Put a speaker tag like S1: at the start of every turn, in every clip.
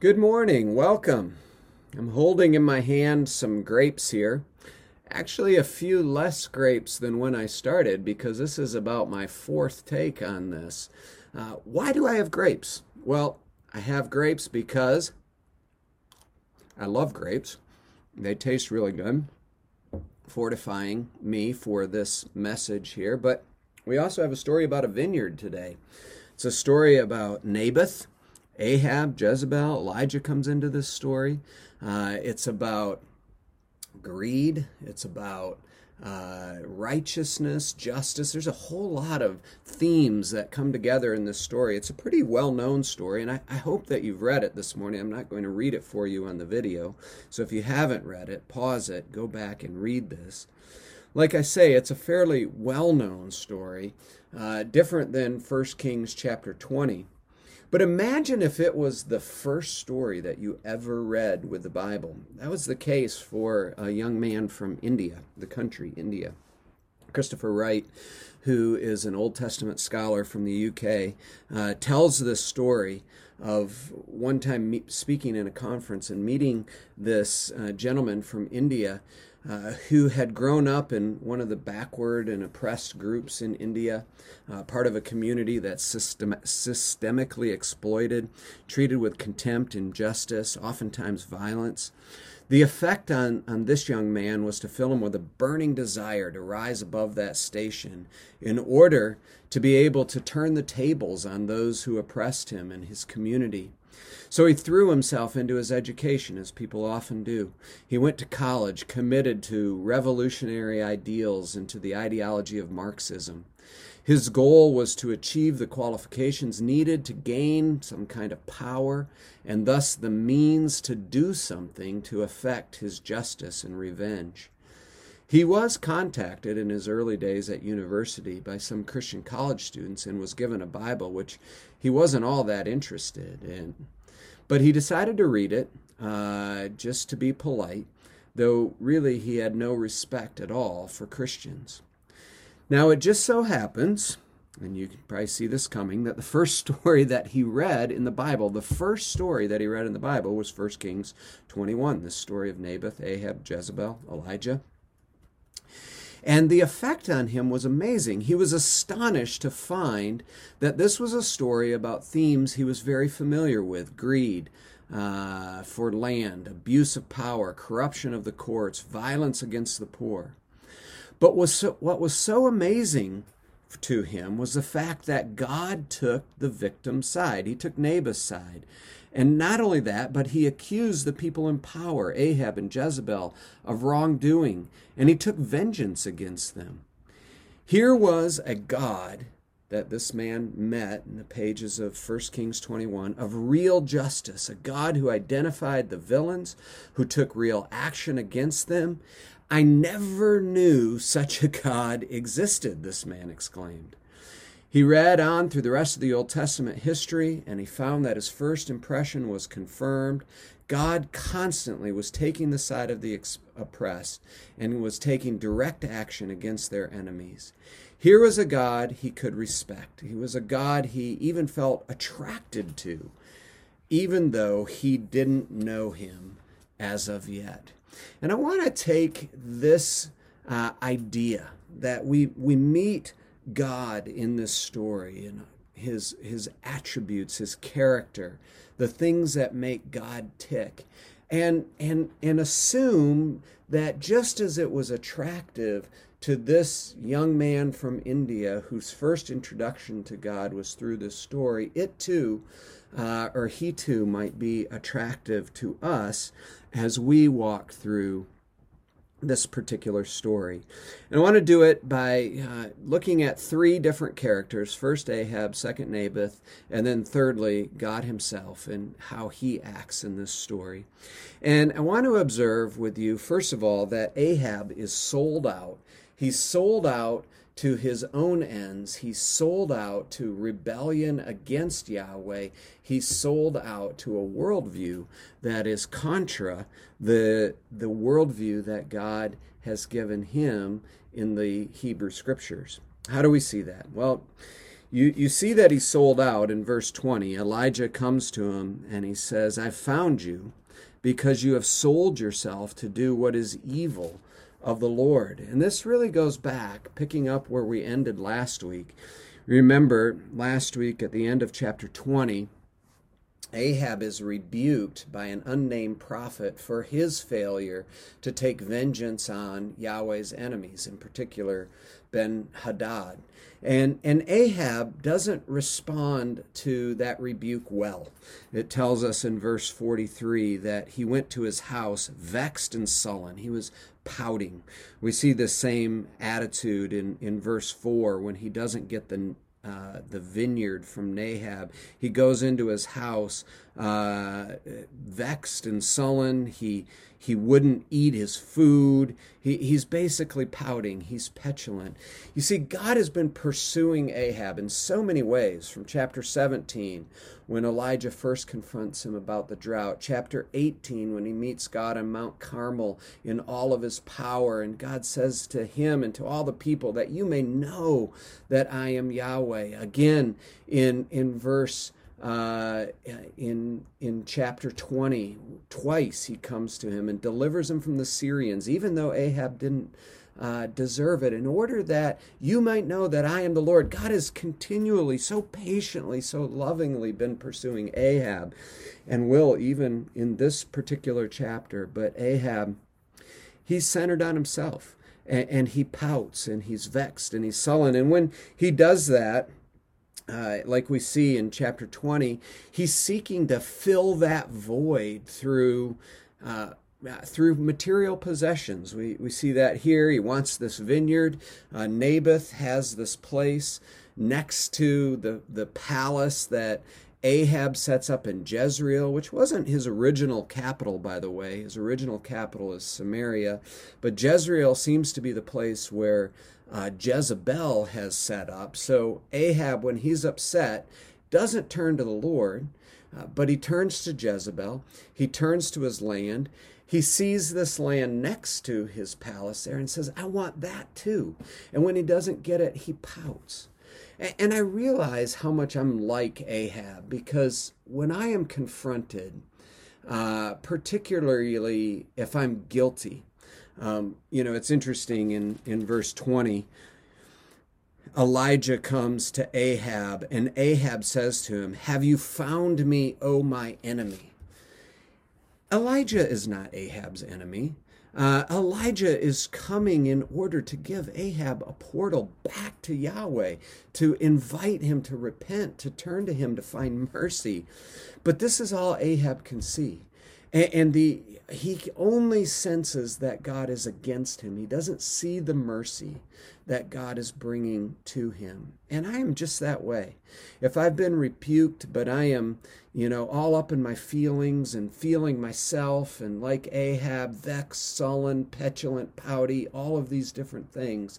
S1: Good morning, welcome. I'm holding in my hand some grapes here. Actually, a few less grapes than when I started because this is about my fourth take on this. Uh, why do I have grapes? Well, I have grapes because I love grapes. They taste really good, fortifying me for this message here. But we also have a story about a vineyard today. It's a story about Naboth Ahab, Jezebel, Elijah comes into this story. Uh, it's about greed, it's about uh, righteousness, justice. There's a whole lot of themes that come together in this story. It's a pretty well known story, and I, I, hope that you've read it this morning. I'm not going to read it for you on the video. So if you haven't read it, pause it, go back and read this. Like I say, it's a fairly well known story, uh, different than 1 Kings chapter 20. But imagine if it was the first story that you ever read with the Bible. That was the case for a young man from India, the country, India. Christopher Wright, who is an Old Testament scholar from the UK, uh, tells this story of one time me- speaking in a conference and meeting this uh, gentleman from India uh, who had grown up in one of the backward and oppressed groups in India, uh, part of a community that's system- systemically exploited, treated with contempt, injustice, oftentimes violence. The effect on, on this young man was to fill him with a burning desire to rise above that station in order to be able to turn the tables on those who oppressed him and his community. So he threw himself into his education, as people often do. He went to college, committed to revolutionary ideals and to the ideology of Marxism. His goal was to achieve the qualifications needed to gain some kind of power and thus the means to do something to effect his justice and revenge. He was contacted in his early days at university by some Christian college students and was given a Bible, which he wasn't all that interested in. But he decided to read it uh, just to be polite, though really he had no respect at all for Christians. Now, it just so happens, and you can probably see this coming, that the first story that he read in the Bible, the first story that he read in the Bible was 1 Kings 21, this story of Naboth, Ahab, Jezebel, Elijah. And the effect on him was amazing. He was astonished to find that this was a story about themes he was very familiar with greed uh, for land, abuse of power, corruption of the courts, violence against the poor. But was so, what was so amazing to him was the fact that God took the victim's side. He took Naboth's side. And not only that, but he accused the people in power, Ahab and Jezebel, of wrongdoing, and he took vengeance against them. Here was a God that this man met in the pages of 1 Kings 21 of real justice, a God who identified the villains, who took real action against them. I never knew such a God existed, this man exclaimed. He read on through the rest of the Old Testament history and he found that his first impression was confirmed. God constantly was taking the side of the oppressed and was taking direct action against their enemies. Here was a God he could respect. He was a God he even felt attracted to, even though he didn't know him as of yet. And I want to take this uh, idea that we, we meet God in this story and his his attributes, his character, the things that make God tick. And and and assume that just as it was attractive to this young man from India whose first introduction to God was through this story, it too, uh, or he too, might be attractive to us as we walk through this particular story. And I want to do it by uh, looking at three different characters first Ahab, second Naboth, and then thirdly, God Himself and how He acts in this story. And I want to observe with you, first of all, that Ahab is sold out. He's sold out to his own ends. He sold out to rebellion against Yahweh. He sold out to a worldview that is contra the, the worldview that God has given him in the Hebrew scriptures. How do we see that? Well, you, you see that he sold out in verse 20. Elijah comes to him and he says, I've found you because you have sold yourself to do what is evil of the Lord. And this really goes back, picking up where we ended last week. Remember, last week at the end of chapter 20, Ahab is rebuked by an unnamed prophet for his failure to take vengeance on Yahweh's enemies, in particular Ben Hadad. And, and Ahab doesn't respond to that rebuke well. It tells us in verse 43 that he went to his house vexed and sullen. He was pouting. We see the same attitude in, in verse 4 when he doesn't get the uh, the vineyard from Nahab. He goes into his house uh, vexed and sullen. He he wouldn't eat his food. He, he's basically pouting. He's petulant. You see, God has been pursuing Ahab in so many ways from chapter 17, when Elijah first confronts him about the drought, chapter 18, when he meets God on Mount Carmel in all of his power, and God says to him and to all the people that you may know that I am Yahweh. Again, in, in verse uh, in in chapter 20 twice he comes to him and delivers him from the syrians even though ahab didn't uh, deserve it in order that you might know that i am the lord. God has continually so patiently so lovingly been pursuing ahab and will even in this particular chapter. But ahab he's centered on himself and, and he pouts and he's vexed and he's sullen. And when he does that uh, like we see in chapter 20, he's seeking to fill that void through uh, through material possessions. We, we see that here. He wants this vineyard. Uh, Naboth has this place next to the, the palace that Ahab sets up in Jezreel, which wasn't his original capital, by the way. His original capital is Samaria, but Jezreel seems to be the place where uh, Jezebel has set up. So Ahab, when he's upset, doesn't turn to the Lord, uh, but he turns to Jezebel. He turns to his land. He sees this land next to his palace there and says, I want that too. And when he doesn't get it, he pouts. And I realize how much I'm like Ahab because when I am confronted, uh, particularly if I'm guilty, um, you know, it's interesting in, in verse 20. Elijah comes to Ahab, and Ahab says to him, Have you found me, O my enemy? Elijah is not Ahab's enemy. Uh, Elijah is coming in order to give Ahab a portal back to Yahweh, to invite him to repent, to turn to him to find mercy. But this is all Ahab can see. And, and the he only senses that God is against him. He doesn't see the mercy that God is bringing to him. And I am just that way. If I've been rebuked, but I am, you know, all up in my feelings and feeling myself and like Ahab, vexed, sullen, petulant, pouty, all of these different things,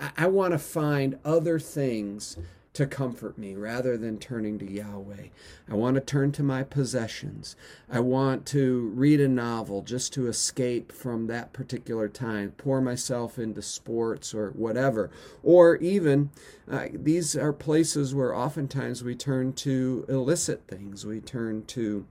S1: I, I want to find other things to comfort me rather than turning to Yahweh. I want to turn to my possessions. I want to read a novel just to escape from that particular time, pour myself into sports or whatever. Or even, uh, these are places where oftentimes we turn to illicit things. We turn to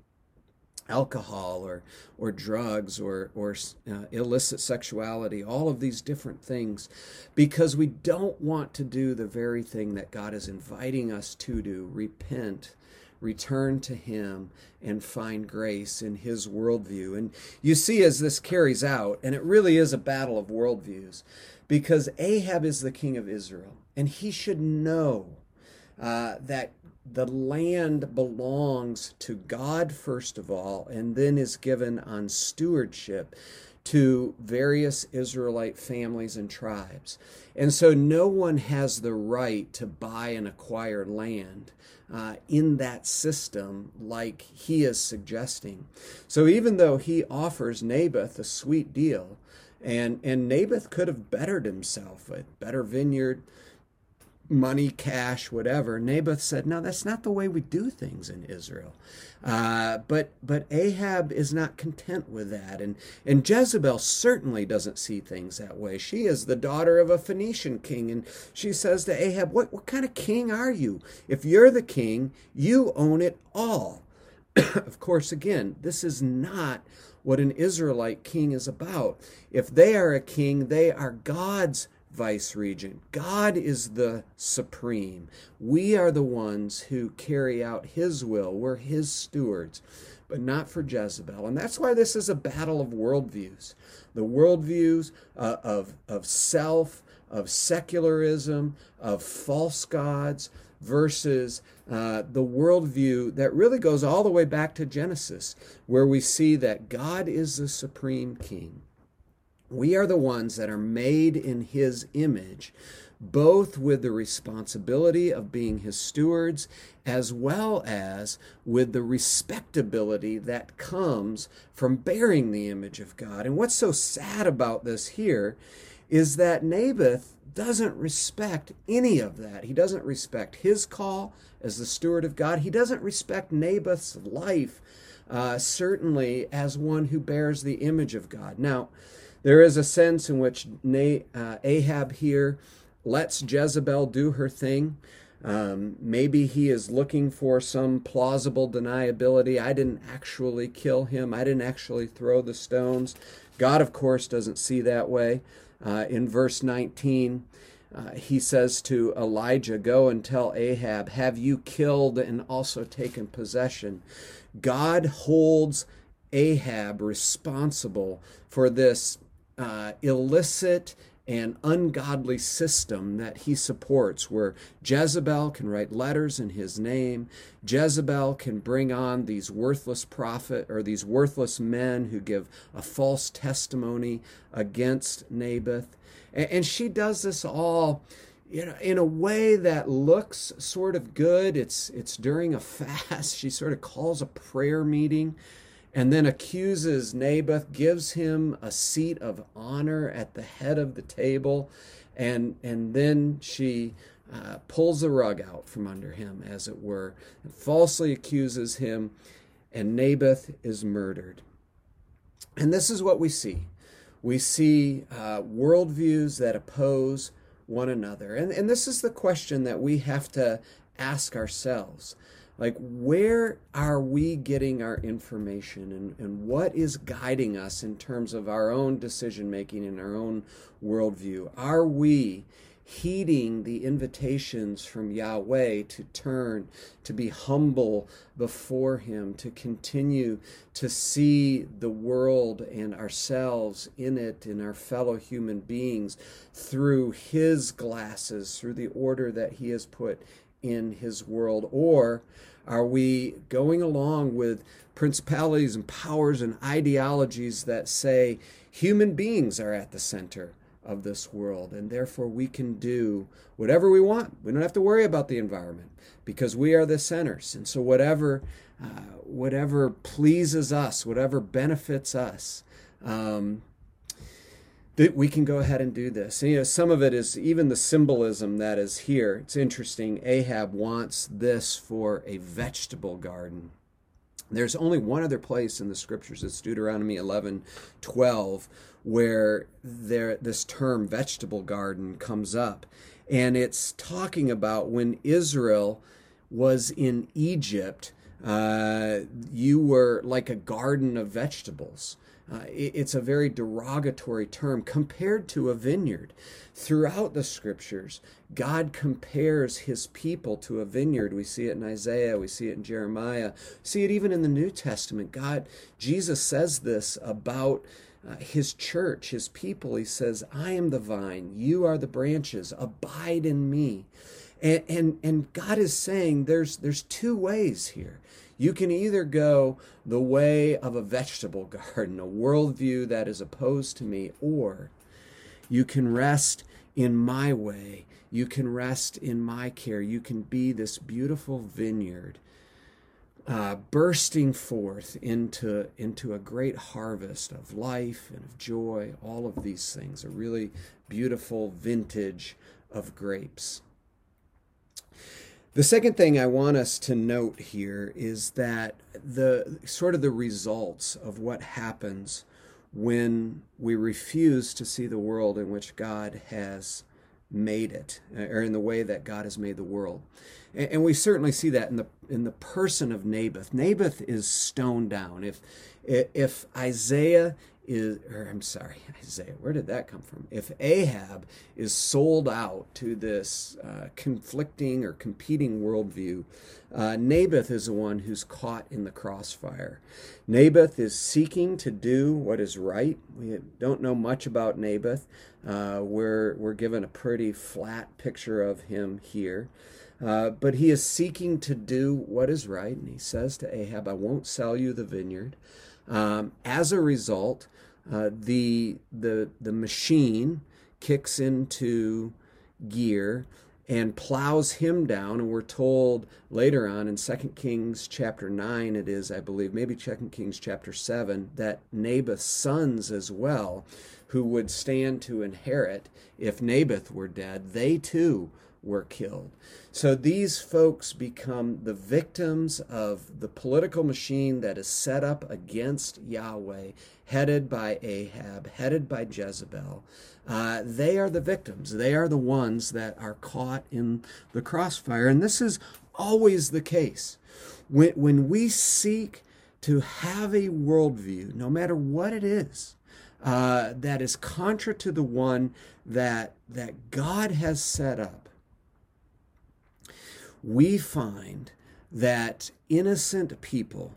S1: alcohol or or drugs or or uh, illicit sexuality all of these different things because we don't want to do the very thing that God is inviting us to do repent return to him and find grace in his worldview. And you see as this carries out and it really is a battle of worldviews because Ahab is the king of Israel and he should know uh, that the land belongs to God, first of all, and then is given on stewardship to various Israelite families and tribes. And so no one has the right to buy and acquire land uh, in that system like he is suggesting. So even though he offers Naboth a sweet deal, and, and Naboth could have bettered himself, a better vineyard, money, cash, whatever. Naboth said, "No, that's not the way we do things in Israel." Uh, but but Ahab is not content with that, and and Jezebel certainly doesn't see things that way. She is the daughter of a Phoenician king, and she says to Ahab, "What what kind of king are you? If you're the king, you own it all." of course, again, this is not what an Israelite king is about. If they are a king, they are God's vice regent. God is the supreme. We are the ones who carry out his will. We're his stewards, but not for Jezebel. And that's why this is a battle of worldviews. The worldviews uh, of, of self, of secularism, of false gods, versus uh, the worldview that really goes all the way back to Genesis, where we see that God is the supreme king. We are the ones that are made in his image, both with the responsibility of being his stewards, as well as with the respectability that comes from bearing the image of God. And what's so sad about this here is that Naboth doesn't respect any of that. He doesn't respect his call as the steward of God. He doesn't respect Naboth's life, uh, certainly as one who bears the image of God. Now, there is a sense in which uh, Ahab here lets Jezebel do her thing. Um, maybe he is looking for some plausible deniability. I didn't actually kill him. I didn't actually throw the stones. God, of course, doesn't see that way. Uh, in verse 19, uh, he says to Elijah, Go and tell Ahab, Have you killed and also taken possession? God holds Ahab responsible for this uh, illicit and ungodly system that he supports, where Jezebel can write letters in his name. Jezebel can bring on these worthless prophet or these worthless men who give a false testimony against Naboth. And, she does this all you know, in a way that looks sort of good. It's it's during a fast. She sort of calls a prayer meeting and then accuses Naboth, gives him a seat of honor at the head of the table, and, and then she uh, pulls the rug out from under him, as it were, and falsely accuses him, and Naboth is murdered. And this is what we see. We see uh, worldviews that oppose one another. And, and this is the question that we have to ask ourselves. Like, where are we getting our information and, and what is guiding us in terms of our own decision making and our own worldview? Are we heeding the invitations from Yahweh to turn, to be humble before Him, to continue to see the world and ourselves in it and our fellow human beings through His glasses, through the order that He has put in his world? Or are we going along with principalities and powers and ideologies that say human beings are at the center of this world and therefore we can do whatever we want? We don't have to worry about the environment because we are the centers. And so, whatever. Uh, whatever pleases us, whatever benefits us, um, that we can go ahead and do this. And, you know, some of it is even the symbolism that is here. It's interesting. Ahab wants this for a vegetable garden. There's only one other place in the scriptures, it's Deuteronomy 11 12, where there, this term vegetable garden comes up. And it's talking about when Israel was in Egypt, uh, you were like a garden of vegetables. Uh, it's a very derogatory term compared to a vineyard. Throughout the scriptures, God compares his people to a vineyard. We see it in Isaiah, we see it in Jeremiah, see it even in the New Testament. God, Jesus says this about uh, his church, his people. He says, I am the vine, you are the branches, abide in me. And, and, and God is saying there's, there's two ways here. You can either go the way of a vegetable garden, a worldview that is opposed to me, or you can rest in my way. You can rest in my care. You can be this beautiful vineyard uh, bursting forth into, into a great harvest of life and of joy, all of these things, a really beautiful vintage of grapes. The second thing I want us to note here is that the sort of the results of what happens when we refuse to see the world in which God has made it, uh, or in the way that God has made the world. And we certainly see that in the in the person of Naboth. Naboth is stoned down. If if Isaiah is, or I'm sorry, Isaiah, where did that come from? If Ahab is sold out to this uh, conflicting or competing worldview, uh, Naboth is the one who's caught in the crossfire. Naboth is seeking to do what is right. We don't know much about Naboth. Uh, we're, we're given a pretty flat picture of him here. Uh, but he is seeking to do what is right, and he says to Ahab, I won't sell you the vineyard. Um, as a result, uh, the the the machine kicks into gear and plows him down and we're told later on in 2 kings chapter 9 it is i believe maybe 2 kings chapter 7 that naboth's sons as well who would stand to inherit if naboth were dead they too were killed. So these folks become the victims of the political machine that is set up against Yahweh, headed by Ahab, headed by Jezebel. Uh, they are the victims. They are the ones that are caught in the crossfire. And this is always the case. When, when we seek to have a worldview, no matter what it is, uh, that is contra to the one that, that God has set up, we find that innocent people,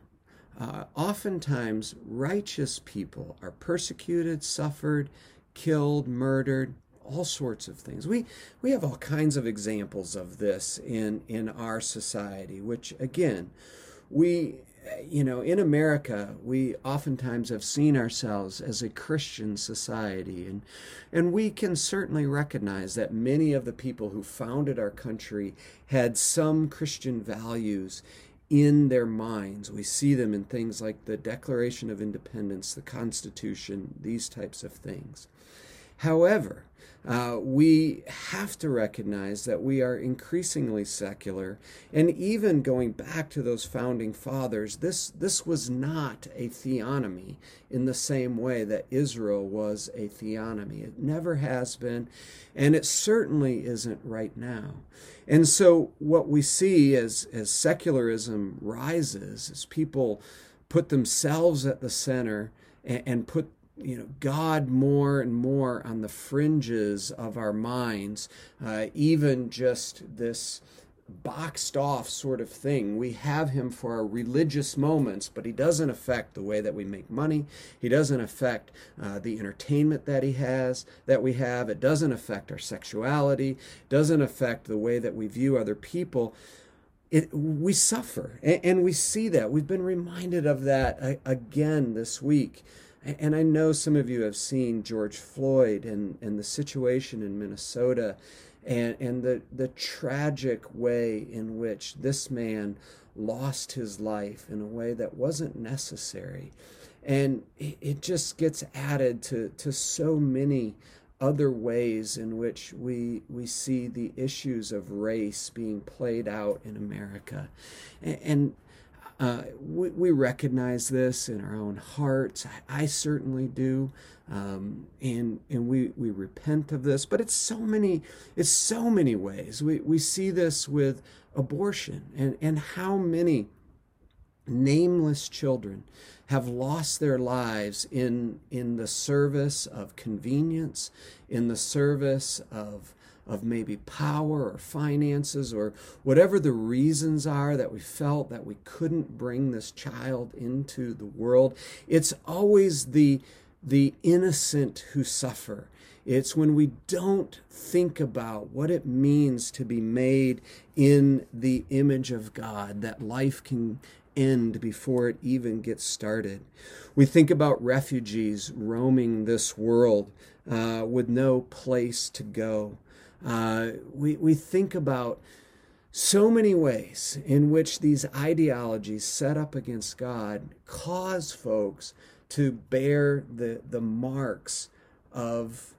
S1: uh, oftentimes righteous people, are persecuted, suffered, killed, murdered, all sorts of things. We we have all kinds of examples of this in in our society, which again, we you know, in America, we oftentimes have seen ourselves as a Christian society, and and we can certainly recognize that many of the people who founded our country had some Christian values in their minds. We see them in things like the Declaration of Independence, the Constitution, these types of things. However, uh, we have to recognize that we are increasingly secular. And even going back to those founding fathers, this, this was not a theonomy in the same way that Israel was a theonomy. It never has been, and it certainly isn't right now. And so, what we see as, as secularism rises, as people put themselves at the center and, and put you know God more and more on the fringes of our minds, uh, even just this boxed off sort of thing. We have him for our religious moments, but he doesn't affect the way that we make money. He doesn't affect uh, the entertainment that he has, that we have. It doesn't affect our sexuality. It doesn't affect the way that we view other people. It, we suffer, and, and we see that. We've been reminded of that uh, again this week. And I know some of you have seen George Floyd and, and the situation in Minnesota and, and the, the tragic way in which this man lost his life in a way that wasn't necessary. And it just gets added to, to so many other ways in which we we see the issues of race being played out in America. And, and uh, we, we, recognize this in our own hearts. I, I certainly do, um, and and we we repent of this. But it's so many, it's so many ways. We we see this with abortion, and and how many nameless children have lost their lives in in the service of convenience, in the service of of maybe power or finances or whatever the reasons are that we felt that we couldn't bring this child into the world. It's always the, the innocent who suffer. It's when we don't think about what it means to be made in the image of God that life can end before it even gets started. We think about refugees roaming this world uh, with no place to go. Uh, we, we think about so many ways in which these ideologies set up against God cause folks to bear the, the marks of,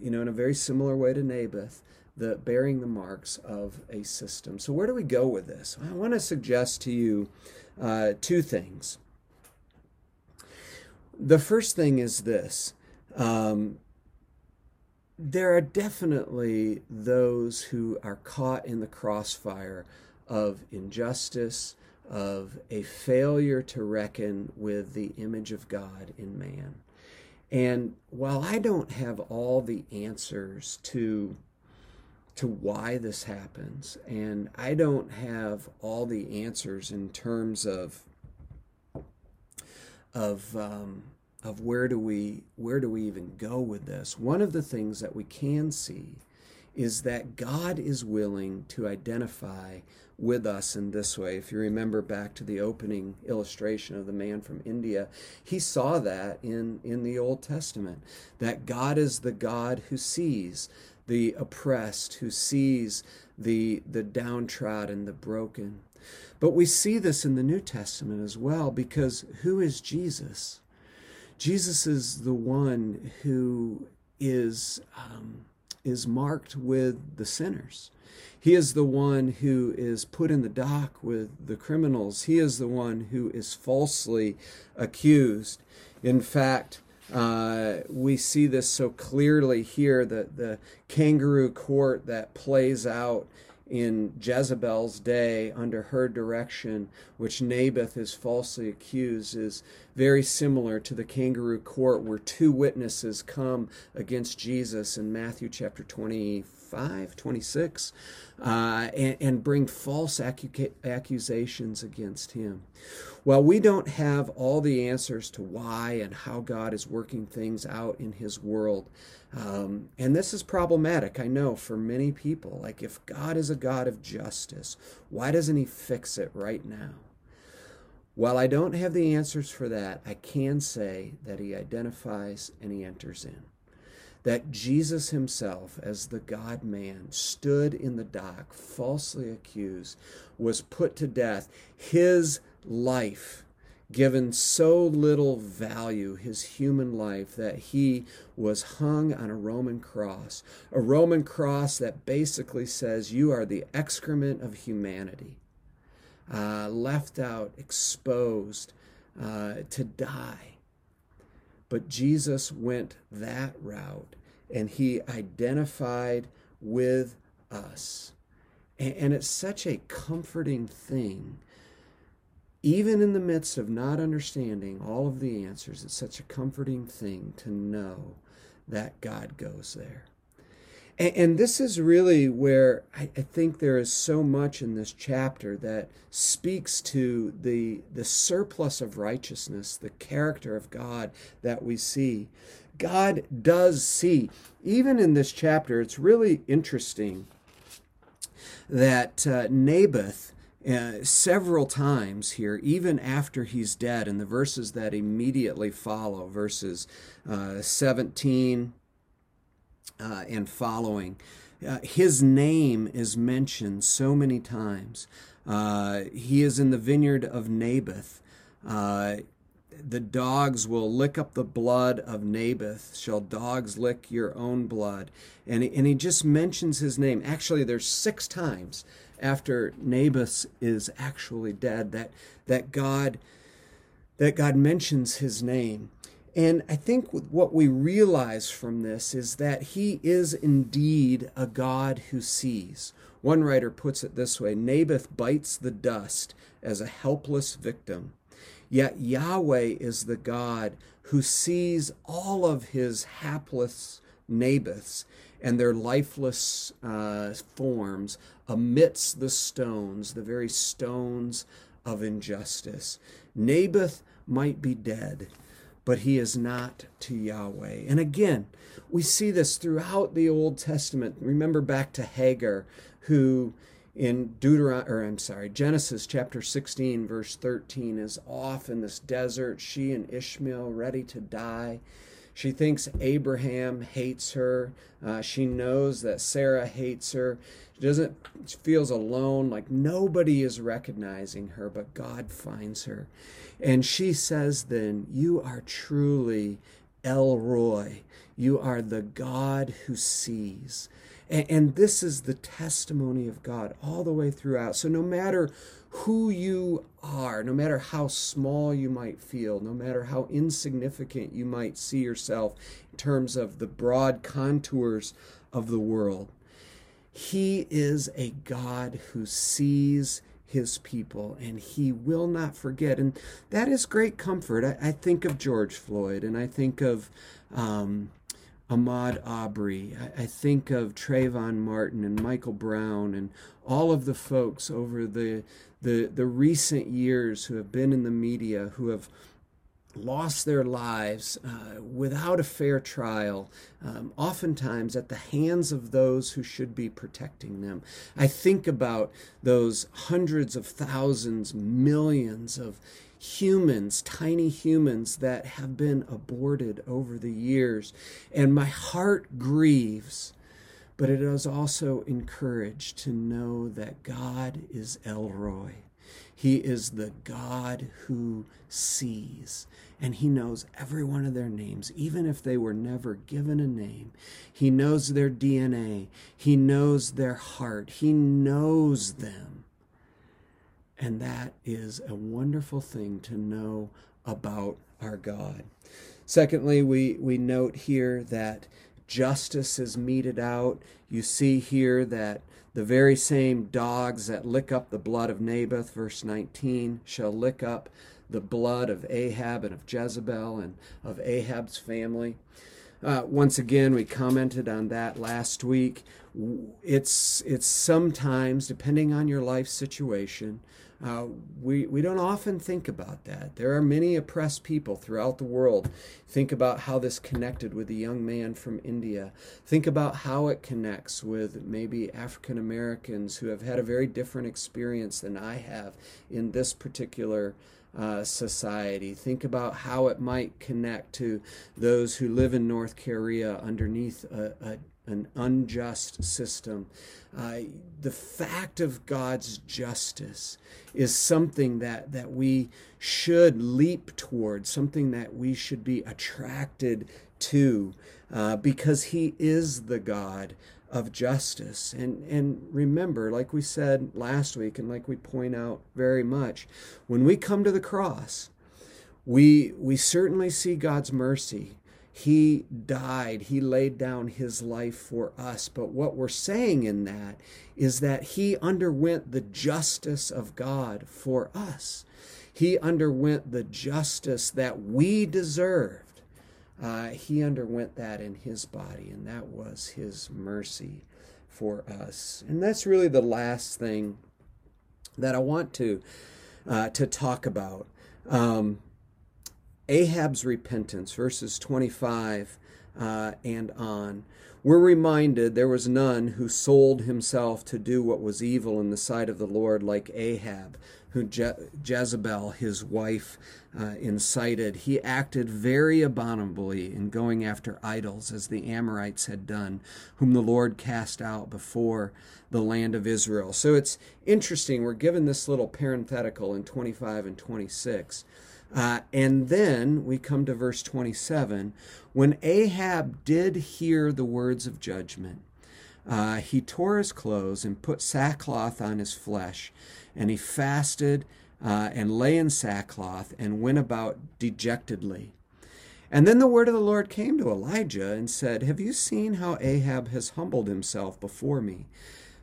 S1: you know, in a very similar way to Naboth, the bearing the marks of a system. So where do we go with this? I want to suggest to you uh, two things. The first thing is this. Um, there are definitely those who are caught in the crossfire of injustice, of a failure to reckon with the image of God in man. And while I don't have all the answers to to why this happens, and I don't have all the answers in terms of of um, of where do we where do we even go with this. One of the things that we can see is that God is willing to identify with us in this way. If you remember back to the opening illustration of the man from India, he saw that in, in the Old Testament, that God is the God who sees the oppressed, who sees the, the downtrodden, the broken. But we see this in the New Testament as well, because who is Jesus? Jesus is the one who is. Um, is marked with the sinners. He is the one who is put in the dock with the criminals. He is the one who is falsely accused. In fact, uh, we see this so clearly here that the kangaroo court that plays out in Jezebel's day under her direction, which Naboth is falsely accused, is very similar to the kangaroo court where two witnesses come against Jesus in Matthew chapter 25, 26, uh, and, and, bring false accusations against him. Well, we don't have all the answers to why and how God is working things out in his world. Um, and this is problematic, I know, for many people. Like, if God is a God of justice, why doesn't He fix it right now? While I don't have the answers for that, I can say that He identifies and He enters in. That Jesus Himself, as the God man, stood in the dock, falsely accused, was put to death. His life given so little value, his human life, that he was hung on a Roman cross. A Roman cross that basically says, You are the excrement of humanity, uh, left out, exposed uh, to die. But Jesus went that route and he identified with us. And, it's such a comforting thing even in the midst of not understanding all of the answers, it's such a comforting thing to know that God goes there. And, and this is really where I, I, think there is so much in this chapter that speaks to the, the surplus of righteousness, the character of God that we see. God does see. Even in this chapter, it's really interesting that uh, Naboth uh, several times here, even after he's dead, in the verses that immediately follow, verses uh, 17 uh, and following. Uh, his name is mentioned so many times. Uh, he is in the vineyard of Naboth. Uh, the dogs will lick up the blood of Naboth. Shall dogs lick your own blood? And and he just mentions his name. Actually, there's six times after Naboth is actually dead that that God that God mentions his name. And I think what we realize from this is that he is indeed a God who sees. One writer puts it this way Naboth bites the dust as a helpless victim. Yet Yahweh is the God who sees all of his hapless Naboths and their lifeless uh, forms amidst the stones, the very stones of injustice. Naboth might be dead, but he is not to Yahweh. And again, we see this throughout the Old Testament. Remember back to Hagar, who in Deuteron or I'm sorry, Genesis chapter 16 verse 13 is off in this desert, she and Ishmael ready to die. She thinks Abraham hates her. Uh, she knows that Sarah hates her. She doesn't she feels alone, like nobody is recognizing her, but God finds her. And she says then, "You are truly El Roi. You are the God who sees." And, and this is the testimony of God all the way throughout. So no matter who you are, no matter how small you might feel, no matter how insignificant you might see yourself in terms of the broad contours of the world, He is a God who sees his people and he will not forget. And that is great comfort. I, I think of George Floyd and I think of um, Ahmaud Arbery. I, I, think of Trayvon Martin and Michael Brown and all of the folks over the, the, the recent years who have been in the media who have lost their lives uh, without a fair trial, um, oftentimes at the hands of those who should be protecting them. I think about those hundreds of thousands, millions of humans, tiny humans that have been aborted over the years, and my heart grieves. But it is also encouraged to know that God is El Roi. He is the God who sees, and He knows every one of their names, even if they were never given a name. He knows their DNA, He knows their heart, He knows them. And that is a wonderful thing to know about our God. Secondly, we, we note here that justice is meted out. You see here that the very same dogs that lick up the blood of Naboth, verse 19, shall lick up the blood of Ahab and of Jezebel and of Ahab's family. Uh, once again, we commented on that last week. It's it's sometimes, depending on your life situation, uh, we, we don't often think about that. There are many oppressed people throughout the world. Think about how this connected with a young man from India. Think about how it connects with maybe African Americans who have had a very different experience than I have in this particular uh, society. Think about how it might connect to those who live in North Korea underneath a, a an unjust system. Uh, the fact of God's justice is something that, that we should leap toward, something that we should be attracted to, uh, because He is the God of justice. And, and remember, like we said last week, and like we point out very much, when we come to the cross, we, we certainly see God's mercy he died, He laid down His life for us. But what we're saying in that is that He underwent the justice of God for us. He underwent the justice that we deserved. Uh, he underwent that in His body, and that was His mercy for us. And that's really the last thing that I want to uh, to talk about. Um, Ahab's repentance, verses 25 uh, and on. We're reminded there was none who sold himself to do what was evil in the sight of the Lord, like Ahab, who Je- Jezebel, his wife, uh, incited. He acted very abominably in going after idols, as the Amorites had done, whom the Lord cast out before the land of Israel. So it's interesting. We're given this little parenthetical in 25 and 26. Uh, and then we come to verse 27. When Ahab did hear the words of judgment, uh, he tore his clothes and put sackcloth on his flesh, and he fasted uh, and lay in sackcloth and went about dejectedly. And then the word of the Lord came to Elijah and said, Have you seen how Ahab has humbled himself before me?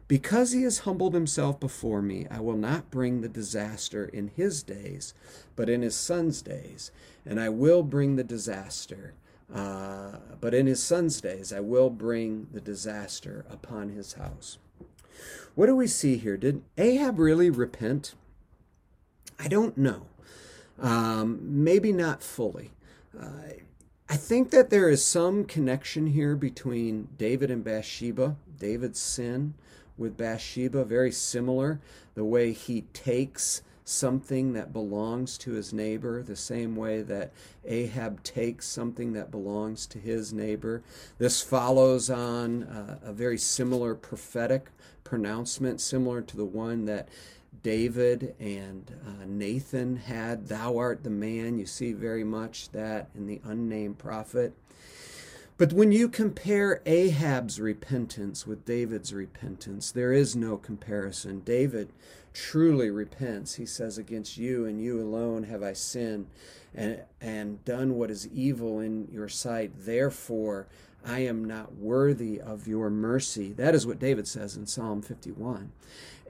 S1: Because he has humbled himself before me, I will not bring the disaster in his days, but in his son's days. And I will bring the disaster. Uh, but in his son's days, I will bring the disaster upon his house. What do we see here? Did Ahab really repent? I don't know. Um, maybe not fully. Uh, I think that there is some connection here between David and Bathsheba, David's sin, with Bathsheba, very similar. The way he takes something that belongs to his neighbor, the same way that Ahab takes something that belongs to his neighbor. This follows on uh, a very similar prophetic pronouncement, similar to the one that David and uh, Nathan had. Thou art the man. You see very much that in the unnamed prophet. But when you compare Ahab's repentance with David's repentance, there is no comparison. David truly repents. He says, Against you and you alone have I sinned and, and done what is evil in your sight. Therefore, I am not worthy of your mercy. That is what David says in Psalm 51.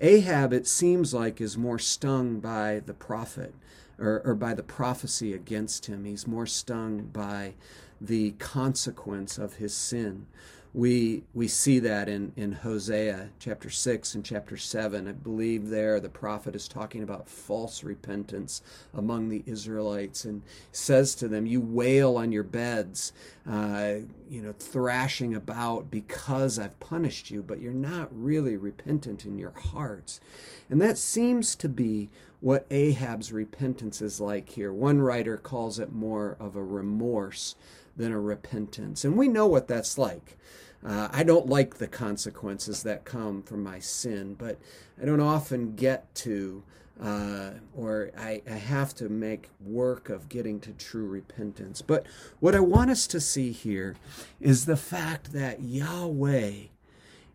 S1: Ahab, it seems like, is more stung by the prophet or, or by the prophecy against him. He's more stung by the consequence of his sin. We, we see that in, in Hosea chapter 6 and chapter 7. I believe there the prophet is talking about false repentance among the Israelites and says to them, You wail on your beds, uh, you know, thrashing about because I've punished you, but you're not really repentant in your hearts. And that seems to be what Ahab's repentance is like here. One writer calls it more of a remorse than a repentance. And we know what that's like. Uh, I don't like the consequences that come from my sin, but I don't often get to, uh, or I, I have to make work of getting to true repentance. But what I want us to see here is the fact that Yahweh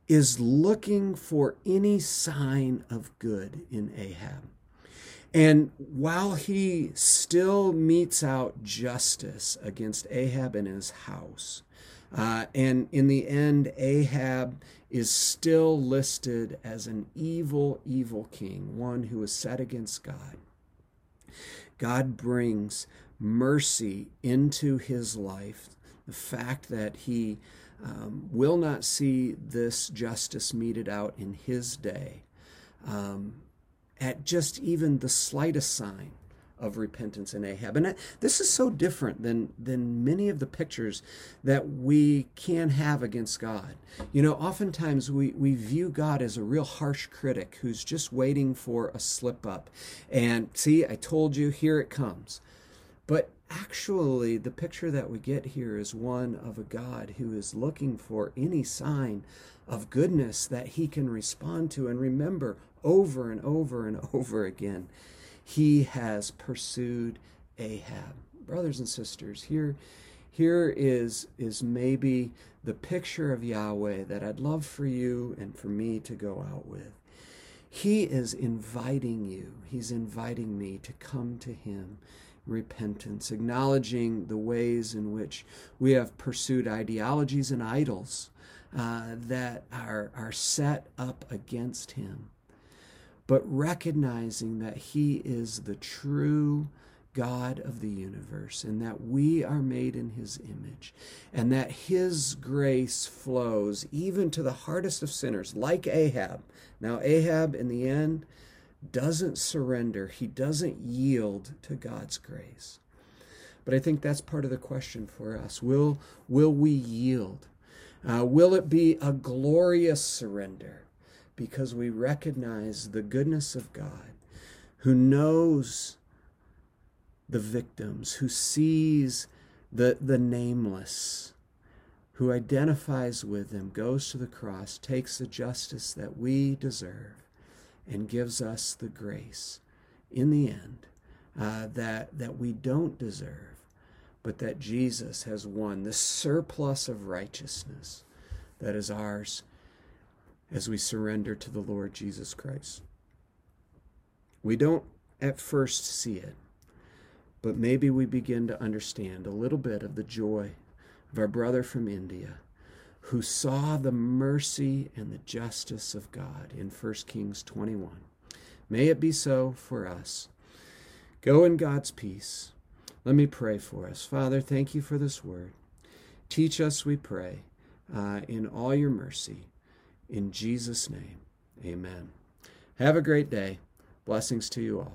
S1: is looking for any sign of good in Ahab. And while he still metes out justice against Ahab and his house, uh, and in the end, Ahab is still listed as an evil, evil king, one who is set against God. God brings mercy into his life, the fact that he um, will not see this justice meted out in his day. Um, at just even the slightest sign of repentance in Ahab. And this is so different than, than many of the pictures that we can have against God. You know, oftentimes we, we view God as a real harsh critic who's just waiting for a slip up. And see, I told you, here it comes. But actually, the picture that we get here is one of a God who is looking for any sign of goodness that he can respond to. And remember, over and over and over again, he has pursued Ahab. Brothers and sisters, here, here is, is maybe the picture of Yahweh that I'd love for you and for me to go out with. He is inviting you, He's inviting me to come to Him repentance, acknowledging the ways in which we have pursued ideologies and idols uh, that are, are set up against Him but recognizing that He is the true God of the universe and that we are made in His image and that His grace flows even to the hardest of sinners, like Ahab. Now, Ahab, in the end, doesn't surrender, he doesn't yield to God's grace. But I think that's part of the question for us. Will, will we yield? Uh, will it be a glorious surrender? because we recognize the goodness of God who knows the victims, who sees the, the nameless, who identifies with them, goes to the cross, takes the justice that we deserve, and gives us the grace in the end uh, that, that we don't deserve, but that Jesus has won, the surplus of righteousness that is ours as we surrender to the Lord Jesus Christ. We don't at first see it, but maybe we begin to understand a little bit of the joy of our brother from India who saw the mercy and the justice of God in 1 Kings 21. May it be so for us. Go in God's peace. Let me pray for us. Father, thank you for this word. Teach us, we pray, uh, in all your mercy. In Jesus' name, amen. Have a great day. Blessings to you all.